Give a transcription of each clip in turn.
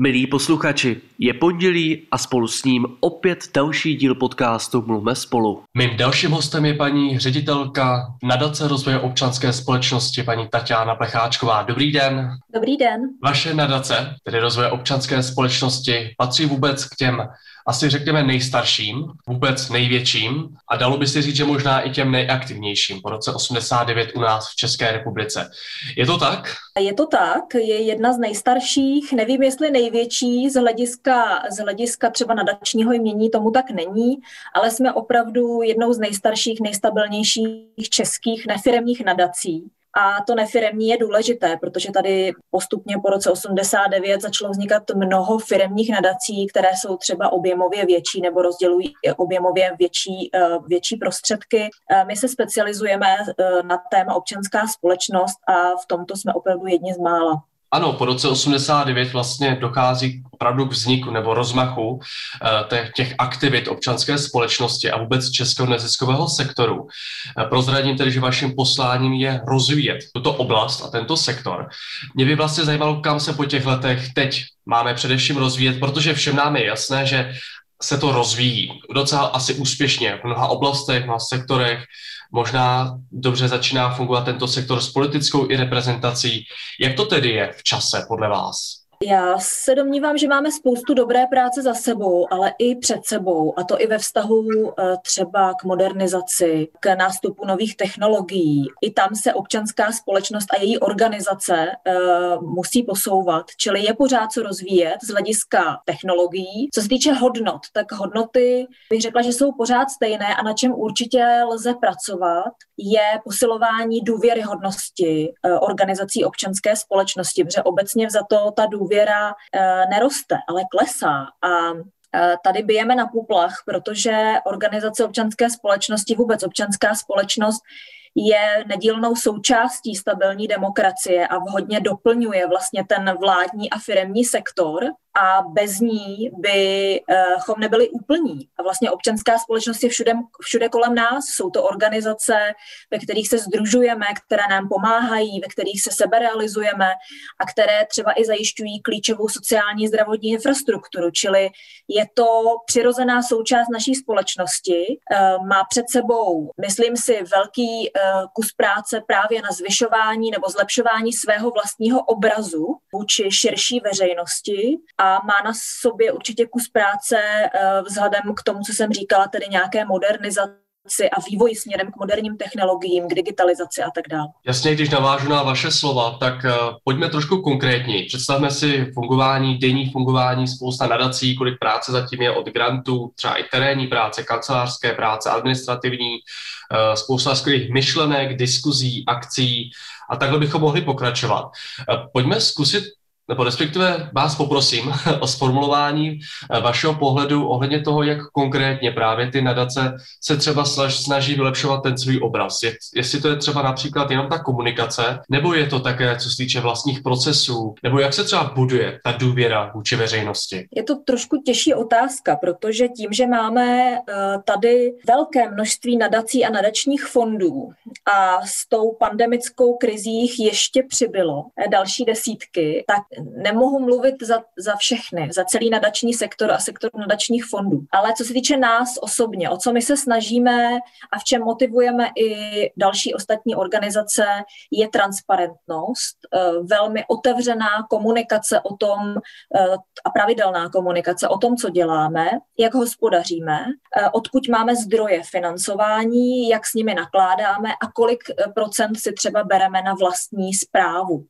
Milí posluchači, je pondělí a spolu s ním opět další díl podcastu Mluvme spolu. Mým dalším hostem je paní ředitelka nadace rozvoje občanské společnosti, paní Tatiana Plecháčková. Dobrý den. Dobrý den. Vaše nadace, tedy rozvoje občanské společnosti, patří vůbec k těm asi řekněme nejstarším, vůbec největším a dalo by se říct, že možná i těm nejaktivnějším po roce 89 u nás v České republice. Je to tak? Je to tak, je jedna z nejstarších, nevím jestli největší z hlediska, z hlediska třeba nadačního jmění, tomu tak není, ale jsme opravdu jednou z nejstarších, nejstabilnějších českých nefiremních nadací. A to nefiremní je důležité, protože tady postupně po roce 89 začalo vznikat mnoho firemních nadací, které jsou třeba objemově větší nebo rozdělují objemově větší, eh, větší prostředky. Eh, my se specializujeme eh, na téma občanská společnost a v tomto jsme opravdu jedni z mála. Ano, po roce 89 vlastně dochází opravdu k vzniku nebo rozmachu těch, těch aktivit občanské společnosti a vůbec českého neziskového sektoru. Prozradím tedy, že vaším posláním je rozvíjet tuto oblast a tento sektor. Mě by vlastně zajímalo, kam se po těch letech teď máme především rozvíjet, protože všem nám je jasné, že se to rozvíjí docela asi úspěšně v mnoha oblastech, v mnoha sektorech, možná dobře začíná fungovat tento sektor s politickou i reprezentací. Jak to tedy je v čase podle vás? Já se domnívám, že máme spoustu dobré práce za sebou, ale i před sebou, a to i ve vztahu eh, třeba k modernizaci, k nástupu nových technologií. I tam se občanská společnost a její organizace uh, musí posouvat, čili je pořád co rozvíjet z hlediska technologií. Co se týče hodnot, tak hodnoty bych řekla, že jsou pořád stejné a na čem určitě lze pracovat, je posilování důvěryhodnosti uh, organizací občanské společnosti, protože obecně za to ta důvěra důvěra eh, neroste, ale klesá. A eh, Tady bijeme na puplach, protože organizace občanské společnosti, vůbec občanská společnost, je nedílnou součástí stabilní demokracie a vhodně doplňuje vlastně ten vládní a firemní sektor a bez ní bychom nebyli úplní. A vlastně občanská společnost je všude, všude kolem nás. Jsou to organizace, ve kterých se združujeme, které nám pomáhají, ve kterých se seberealizujeme a které třeba i zajišťují klíčovou sociální zdravotní infrastrukturu. Čili je to přirozená součást naší společnosti. Eh, má před sebou, myslím si, velký eh, kus práce právě na zvyšování nebo zlepšování svého vlastního obrazu vůči širší veřejnosti a má na sobě určitě kus práce eh, vzhledem k tomu, co jsem říkala, tedy nějaké modernizace a vývoji směrem k moderním technologiím, k digitalizaci a tak dále. Jasně, když navážu na vaše slova, tak uh, pojďme trošku konkrétněji. Představme si fungování, denní fungování, spousta nadací, kolik práce zatím je od grantů, třeba i terénní práce, kancelářské práce, administrativní, uh, spousta skvělých myšlenek, diskuzí, akcí a takhle bychom mohli pokračovat. Pojďme zkusit nebo respektive vás poprosím o sformulování eh, vašeho pohledu ohledně toho, jak konkrétně právě ty nadace se třeba snaží vylepšovat ten svůj obraz. Je, jestli to je třeba například jenom ta komunikace, nebo je to také, co se týče vlastních procesů, nebo jak se třeba buduje ta důvěra vůči veřejnosti? Je to trošku těžší otázka, protože tím, že máme eh, tady velké množství nadací a nadačních fondů a s tou pandemickou krizí ještě přibylo eh, další desítky, tak nemohu mluvit za, za všechny, za celý nadační sektor a sektor nadačních fondů. Ale co se týče nás osobně, o co my se snažíme a v čem motivujeme i další ostatní organizace, je transparentnost, eh, velmi otevřená komunikace o tom eh, a pravidelná komunikace o tom, co děláme, jak hospodaříme, eh, odkud máme zdroje financování, jak s nimi nakládáme a kolik procent si třeba bereme na vlastní zprávu.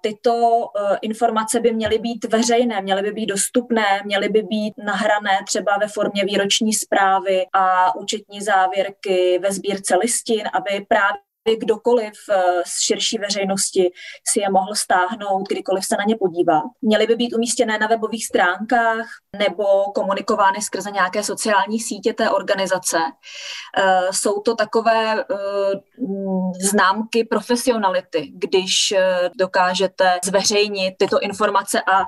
Tyto informace informace by měly být veřejné, měly by být dostupné, měly by být nahrané třeba ve formě výroční zprávy a účetní závěrky ve sbírce listin, aby právě kdokoliv eh, z širší veřejnosti si je mohl stáhnout, kdykoliv se na ně podívá. Měly by být umístěné na webových stránkách nebo komunikovány skrze nějaké sociální sítě té organizace. Eh, jsou to takové eh, známky profesionality, když dokážete zveřejnit tyto informace a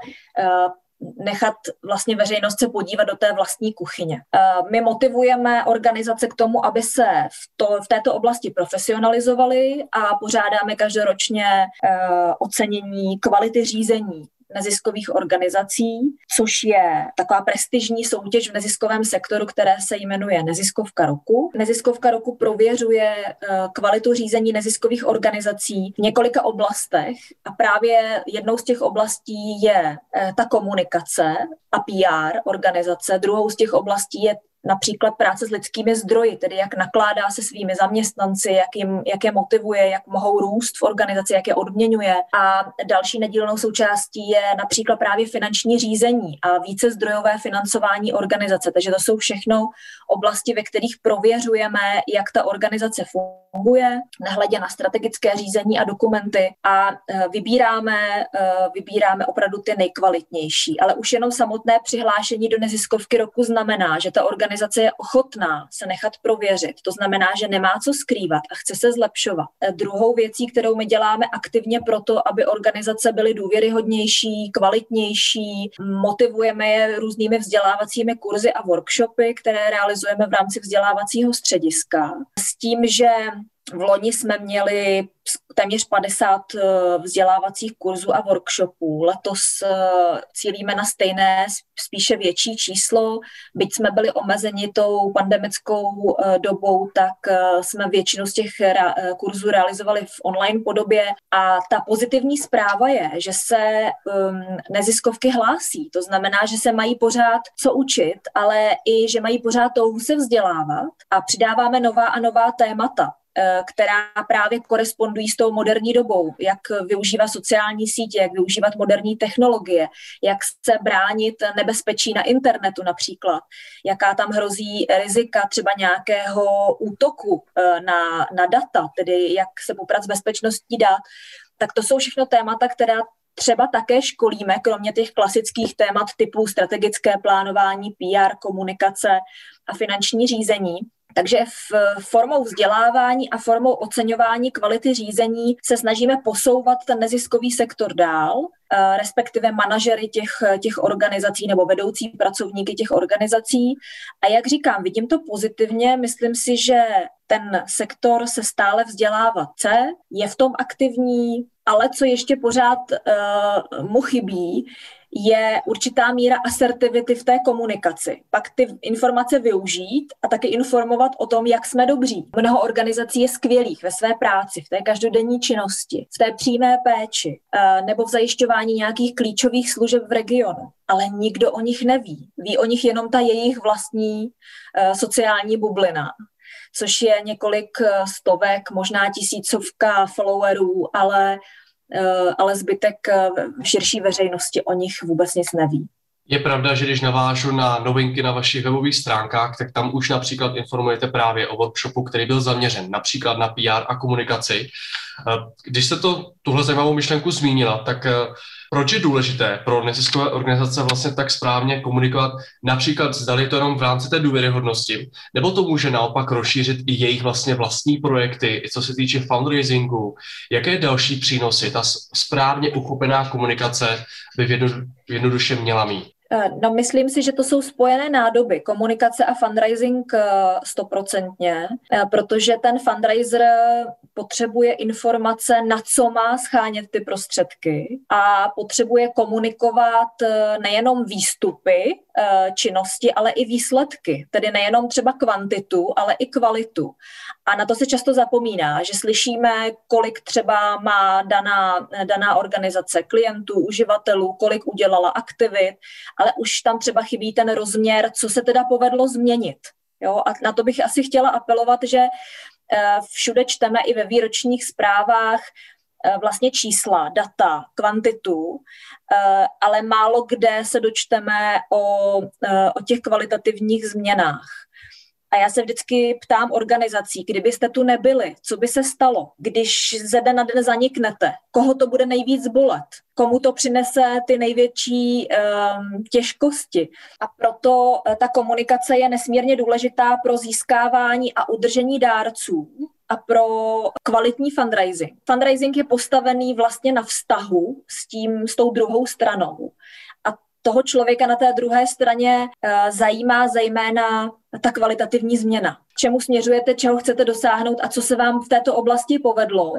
nechat vlastně veřejnost se podívat do té vlastní kuchyně. Eh, my motivujeme organizace k tomu, aby se v, to, v této oblasti profesionalizovali a pořádáme každoročně eh, ocenění kvality řízení neziskových organizací, což je taková prestižní soutěž v neziskovém sektoru, které se jmenuje Neziskovka roku. Neziskovka roku prověřuje eh, kvalitu řízení neziskových organizací v několika oblastech a právě jednou z těch oblastí je eh, ta komunikace a PR organizace. Druhou z těch oblastí je například práce s lidskými zdroji, tedy jak nakládá se svými zaměstnanci, jak, jim, jak je motivuje, jak mohou růst v organizaci, jak je odměňuje. A další nedílnou součástí je například právě finanční řízení a více zdrojové financování organizace. Takže to jsou všechno oblasti, ve kterých prověřujeme, jak ta organizace funguje, nehledě na strategické řízení a dokumenty a e, vybíráme, e, vybíráme opravdu ty nejkvalitnější. Ale už jenom samotné přihlášení do neziskovky roku znamená, že ta organizace organizace je ochotná se nechat prověřit. To znamená, že nemá co skrývat a chce se zlepšovat. E, druhou věcí, kterou my děláme aktivně proto, aby organizace byly důvěryhodnější, kvalitnější, motivujeme je různými vzdělávacími kurzy a workshopy, které realizujeme v rámci vzdělávacího střediska. S tím, že v loni jsme měli téměř 50 eh, vzdělávacích kurzů a workshopů. Letos eh, cílíme na stejné, spíše větší číslo. Byť jsme byli omezeni tou pandemickou eh, dobou, tak jsme většinu z těch kurzů realizovali v online podobě. A ta pozitivní zpráva je, že se ehm, neziskovky hlásí. To znamená, že se mají pořád co učit, ale i, že mají pořád touhu se vzdělávat a přidáváme nová a nová témata. Eh, která právě korespondují s tou moderní dobou, jak využívat sociální sítě, jak využívat moderní technologie, jak se bránit nebezpečí na internetu například, jaká tam hrozí rizika třeba nějakého útoku eh, na, na data, tedy jak se poprat s bezpečností dat, tak to jsou všechno témata, která třeba také školíme, kromě těch klasických témat typu strategické plánování, PR, komunikace a finanční řízení, takže v formou vzdělávání a formou oceňování kvality řízení se snažíme posouvat ten neziskový sektor dál, eh, respektive manažery těch, těch organizací nebo vedoucí pracovníky těch organizací. A jak říkám, vidím to pozitivně, myslím si, že ten sektor se stále vzdělávat chce, je v tom aktivní, ale co ještě pořád uh, mu chybí, je určitá míra asertivity v té komunikaci. Pak ty informace využít a taky informovat o tom, jak jsme dobří. Mnoho organizací je skvělých ve své práci, v té každodenní činnosti, v té přímé péči eh, nebo v zajišťování nějakých klíčových služeb v regionu. Ale nikdo o nich neví. Ví o nich jenom ta jejich vlastní eh, sociální bublina což je několik eh, stovek, možná tisícovka followerů, ale ale zbytek eh, širší veřejnosti o nich vůbec nic neví. Je pravda, že když navážu na novinky na vašich webových stránkách, tak tam už například informujete právě o workshopu, který byl zaměřen například na PR a komunikaci. Eh, když jste to, tuhle zajímavou myšlenku zmínila, tak proč je důležité pro neziskové organizace vlastně tak správně komunikovat, například zdali to jenom v rámci té důvěryhodnosti, nebo to může naopak rozšířit i jejich vlastně vlastní projekty, i co se týče fundraisingu, jaké další přínosy ta správně uchopená komunikace by jednoduše měla mít? Eh, no, myslím si, že to jsou spojené nádoby, komunikace a fundraising eh, stoprocentně, eh, protože ten fundraiser potřebuje informace, na co má schánět ty prostředky a potřebuje komunikovat nejenom výstupy činnosti, ale i výsledky, tedy nejenom třeba kvantitu, ale i kvalitu. A na to se často zapomíná, že slyšíme, kolik třeba má daná, daná organizace klientů, uživatelů, kolik udělala aktivit, ale už tam třeba chybí ten rozměr, co se teda povedlo změnit. Jo? A na to bych asi chtěla apelovat, že eh, všude čteme i ve výročních zprávách eh, vlastně čísla, data, kvantitu, eh, ale málo kde se dočteme o, o těch kvalitativních změnách. A já se vždycky ptám organizací, kdybyste tu nebyli, co by se stalo, když ze den na den zaniknete, koho to bude nejvíc bolet, komu to přinese ty největší um, těžkosti. A proto uh, ta komunikace je nesmírně důležitá pro získávání a udržení dárců a pro kvalitní fundraising. Fundraising je postavený vlastně na vztahu s tím, s tou druhou stranou toho člověka na té druhé straně eh, zajímá zejména ta kvalitativní změna. Čemu směřujete, čeho chcete dosáhnout a co se vám v této oblasti povedlo.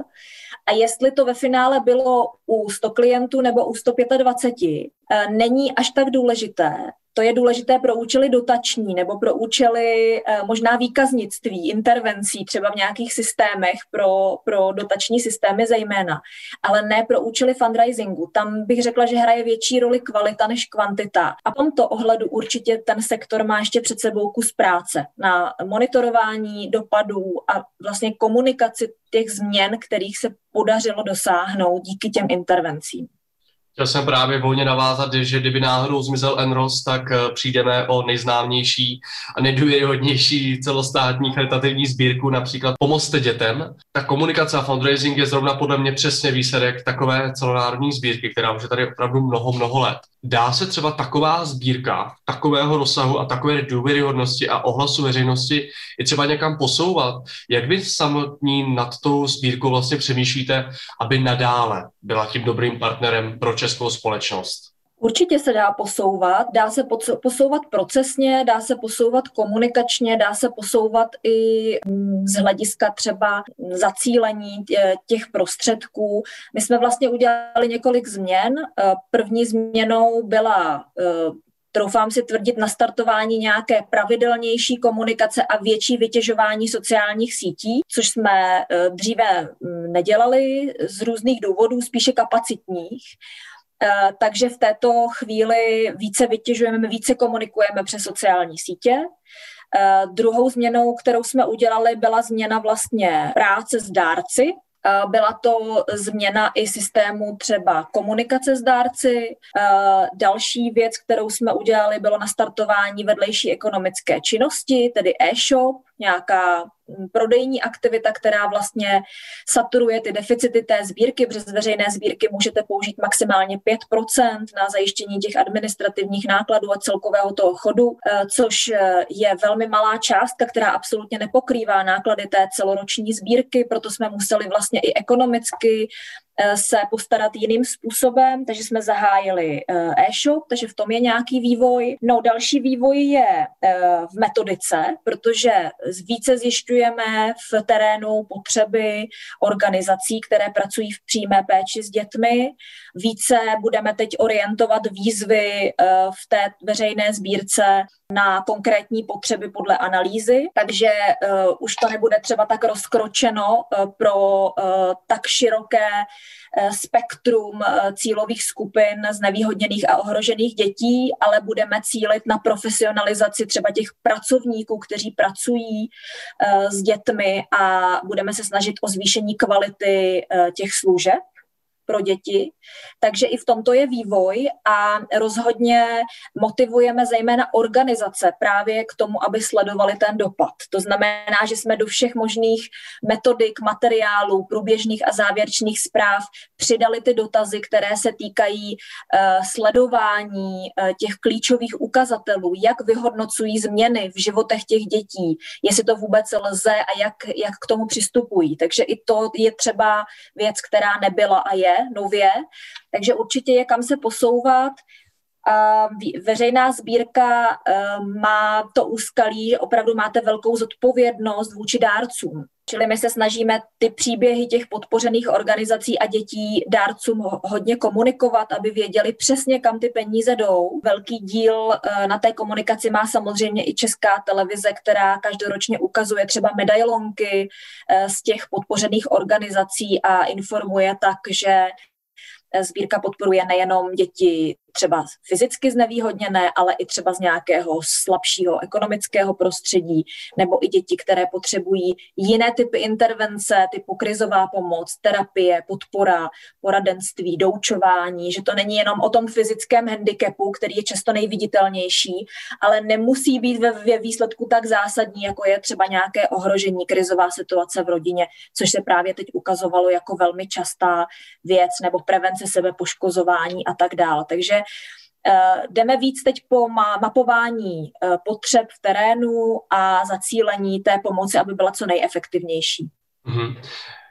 A jestli to ve finále bylo u 100 klientů nebo u 125, eh, není až tak důležité, to je důležité pro účely dotační nebo pro účely eh, možná výkaznictví, intervencí třeba v nějakých systémech pro, pro dotační systémy zejména, ale ne pro účely fundraisingu. Tam bych řekla, že hraje větší roli kvalita než kvantita. A v tomto ohledu určitě ten sektor má ještě před sebou kus práce na monitorování dopadů a vlastně komunikaci těch změn, kterých se podařilo dosáhnout díky těm intervencím. Chtěl jsem právě volně navázat, že kdyby náhodou zmizel Enros, tak eh, přijdeme o nejznámější a nejdůvěryhodnější celostátní charitativní sbírku, například Pomozte dětem. Ta komunikace a fundraising je zrovna podle mě přesně výsledek takové celonárodní sbírky, která už je tady opravdu mnoho, mnoho let. Dá se třeba taková sbírka takového rozsahu a takové důvěryhodnosti a ohlasu veřejnosti i třeba někam posouvat? Jak vy samotní nad tou sbírkou vlastně přemýšlíte, aby nadále byla tím dobrým partnerem pro českou společnost? Určitě se dá posouvat, dá se posouvat procesně, dá se posouvat komunikačně, dá se posouvat i mm, z hlediska třeba zacílení těch prostředků. My jsme vlastně udělali několik změn. Eh, první změnou byla eh, troufám si tvrdit, nastartování nějaké pravidelnější komunikace a větší vytěžování sociálních sítí, což jsme eh, dříve mm, nedělali z různých důvodů, spíše kapacitních. Eh, takže v této chvíli více vytěžujeme, více komunikujeme přes sociální sítě. Uh, druhou změnou, kterou jsme udělali, byla změna vlastně práce s dárci. Uh, byla to změna i systému třeba komunikace s dárci. Další věc, kterou jsme udělali, bylo nastartování vedlejší ekonomické činnosti, tedy e-shop, nějaká prodejní aktivita, která vlastně saturuje ty deficity té sbírky. Přes veřejné sbírky můžete použít maximálně 5% na zajištění těch administrativních nákladů a celkového toho chodu, eh, což eh, je velmi malá částka, která absolutně nepokrývá náklady té celoroční sbírky, proto jsme museli vlastně i ekonomicky se postarat jiným způsobem, takže jsme zahájili eh, e-shop, takže v tom je nějaký vývoj. No další vývoj je eh, v metodice, protože více zjišťujeme v terénu potřeby organizací, které pracují v přímé péči s dětmi. Více budeme teď orientovat výzvy v té veřejné sbírce na konkrétní potřeby podle analýzy, takže už to nebude třeba tak rozkročeno pro tak široké spektrum cílových skupin znevýhodněných a ohrožených dětí, ale budeme cílit na profesionalizaci třeba těch pracovníků, kteří pracují s dětmi a budeme se snažit o zvýšení kvality těch služeb pro děti. Takže i v tomto je vývoj a rozhodně motivujeme zejména organizace právě k tomu, aby sledovali ten dopad. To znamená, že jsme do všech možných metodik, materiálů, průběžných a závěrečných zpráv přidali ty dotazy, které se týkají uh, sledování uh, těch klíčových ukazatelů, jak vyhodnocují změny v životech těch dětí, jestli to vůbec lze a jak, jak k tomu přistupují. Takže i to je třeba věc, která nebyla a je nově, takže určitě je kam se posouvat. A veřejná sbírka ehm, má to úskalí, že opravdu máte velkou zodpovědnost vůči dárcům. Čili my se snažíme ty příběhy těch podpořených organizací a dětí dárcům hodně komunikovat, aby věděli přesně, kam ty peníze jdou. Velký díl eh, na té komunikaci má samozřejmě i česká televize, která každoročně ukazuje třeba medailonky eh, z těch podpořených organizací a informuje tak, že eh, sbírka podporuje nejenom děti třeba fyzicky znevýhodněné, ale i třeba z nějakého slabšího ekonomického prostředí, nebo i děti, které potřebují jiné typy intervence, typu krizová pomoc, terapie, podpora, poradenství, doučování, že to není jenom o tom fyzickém handicapu, který je často nejviditelnější, ale nemusí být ve, ve výsledku tak zásadní, jako je třeba nějaké ohrožení, krizová situace v rodině, což se právě teď ukazovalo jako velmi častá věc, nebo prevence sebepoškozování a tak dále. Takže jdeme víc teď po mapování eh, potřeb v terénu a zacílení té pomoci, aby byla co nejefektivnější. Mm-hmm.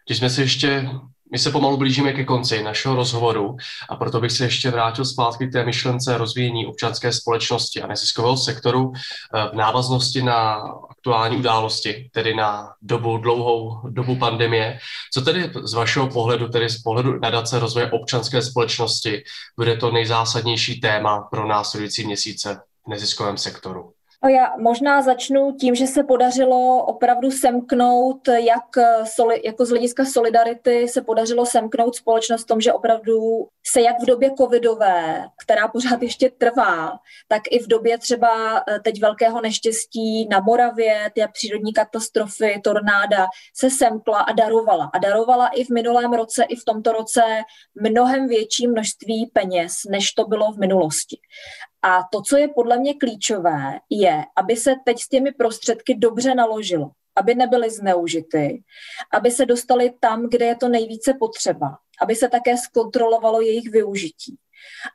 Když jsme se ještě My se pomalu blížíme ke konci našeho rozhovoru a proto bych se ještě vrátil zpátky k té myšlence rozvíjení občanské společnosti a neziskového sektoru eh, v návaznosti na aktuální události, tedy na dobu, dlouhou dobu pandemie. Co tedy z vašeho pohledu, tedy z pohledu nadace rozvoje občanské společnosti, bude to nejzásadnější téma pro následující měsíce v neziskovém sektoru? No já možná začnu tím, že se podařilo opravdu semknout, jak soli, jako z hlediska solidarity se podařilo semknout společnost v tom, že opravdu se jak v době covidové, která pořád ještě trvá, tak i v době třeba eh, teď velkého neštěstí na Moravě, ty přírodní katastrofy, tornáda, se semkla a darovala. A darovala i v minulém roce, i v tomto roce mnohem větší množství peněz, než to bylo v minulosti. A to, co je podle mě klíčové, je, aby se teď s těmi prostředky dobře naložilo, aby nebyly zneužity, aby se dostali tam, kde je to nejvíce potřeba, aby se také zkontrolovalo jejich využití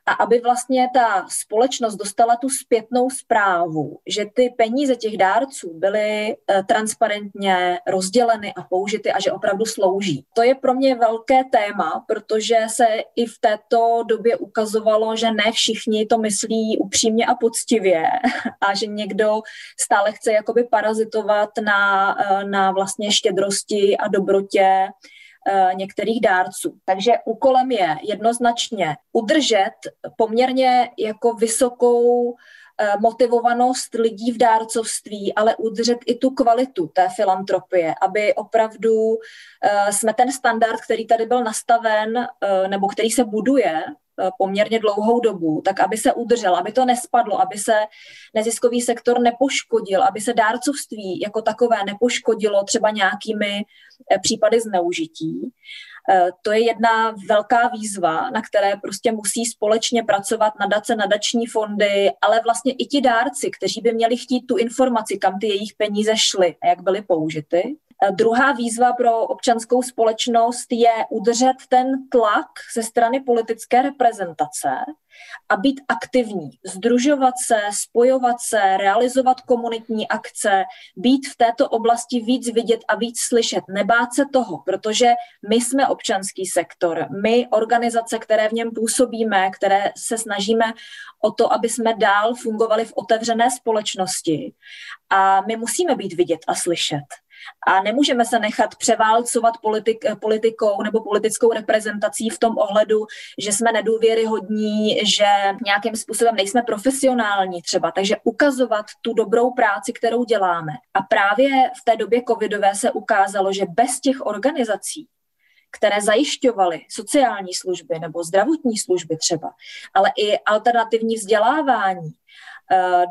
a aby vlastně ta společnost dostala tu zpětnou zprávu, že ty peníze těch dárců byly eh, transparentně rozděleny a použity a že opravdu slouží. To je pro mě velké téma, protože se i v této době ukazovalo, že ne všichni to myslí upřímně a poctivě a že někdo stále chce jakoby parazitovat na, eh, na vlastně štědrosti a dobrotě některých dárců. Takže úkolem je jednoznačně udržet poměrně jako vysokou eh, motivovanost lidí v dárcovství, ale udržet i tu kvalitu té filantropie, aby opravdu eh, jsme ten standard, který tady byl nastaven, nebo který se buduje poměrně dlouhou dobu, tak aby se udržel, aby to nespadlo, aby se neziskový sektor nepoškodil, aby se dárcovství jako takové nepoškodilo třeba nějakými Eh, případy zneužití. Eh, to je jedna velká výzva, na které prostě musí společně pracovat nadace, nadační fondy, ale vlastně i ti dárci, kteří by měli chtít tu informaci, kam ty jejich peníze šly a jak byly použity. Druhá výzva pro občanskou společnost je udržet ten tlak ze strany politické reprezentace a být aktivní, združovat se, spojovat se, realizovat komunitní akce, být v této oblasti víc vidět a víc slyšet, nebát se toho, protože my jsme občanský sektor, my organizace, které v něm působíme, které se snažíme o to, aby jsme dál fungovali v otevřené společnosti. A my musíme být vidět a slyšet a nemůžeme se nechat převálcovat politik, politikou nebo politickou reprezentací v tom ohledu, že jsme nedůvěryhodní, že nějakým způsobem nejsme profesionální třeba. Takže ukazovat tu dobrou práci, kterou děláme. A právě v té době covidové se ukázalo, že bez těch organizací, které zajišťovaly sociální služby nebo zdravotní služby třeba, ale i alternativní vzdělávání,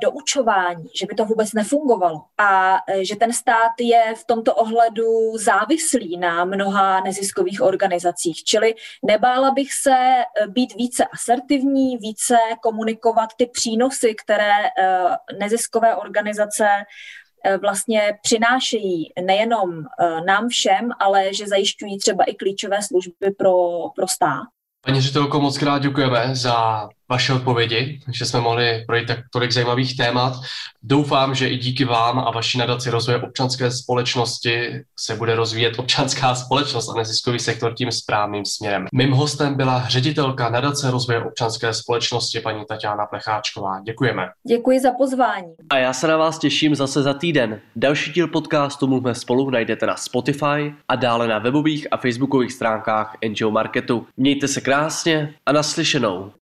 doučování, že by to vůbec nefungovalo a eh, že ten stát je v tomto ohledu závislý na mnoha neziskových organizacích. Čili nebála bych se eh, být více asertivní, více komunikovat ty přínosy, které neziskové organizace vlastně přinášejí nejenom nám všem, ale že zajišťují třeba i klíčové služby pro, pro stát. Paní ředitelko, moc krát děkujeme za vaše odpovědi, že jsme mohli projít tak tolik zajímavých témat. Doufám, že i díky vám a vaší nadaci rozvoje občanské společnosti se bude rozvíjet občanská společnost a neziskový sektor tím správným směrem. Mým hostem byla ředitelka nadace rozvoje občanské společnosti paní Tatiana Plecháčková. Děkujeme. Děkuji za pozvání. A já se na vás těším zase za týden. Další díl podcastu Mluvme spolu najdete na Spotify a dále na webových a facebookových stránkách NGO Marketu. Mějte se krásně a naslyšenou.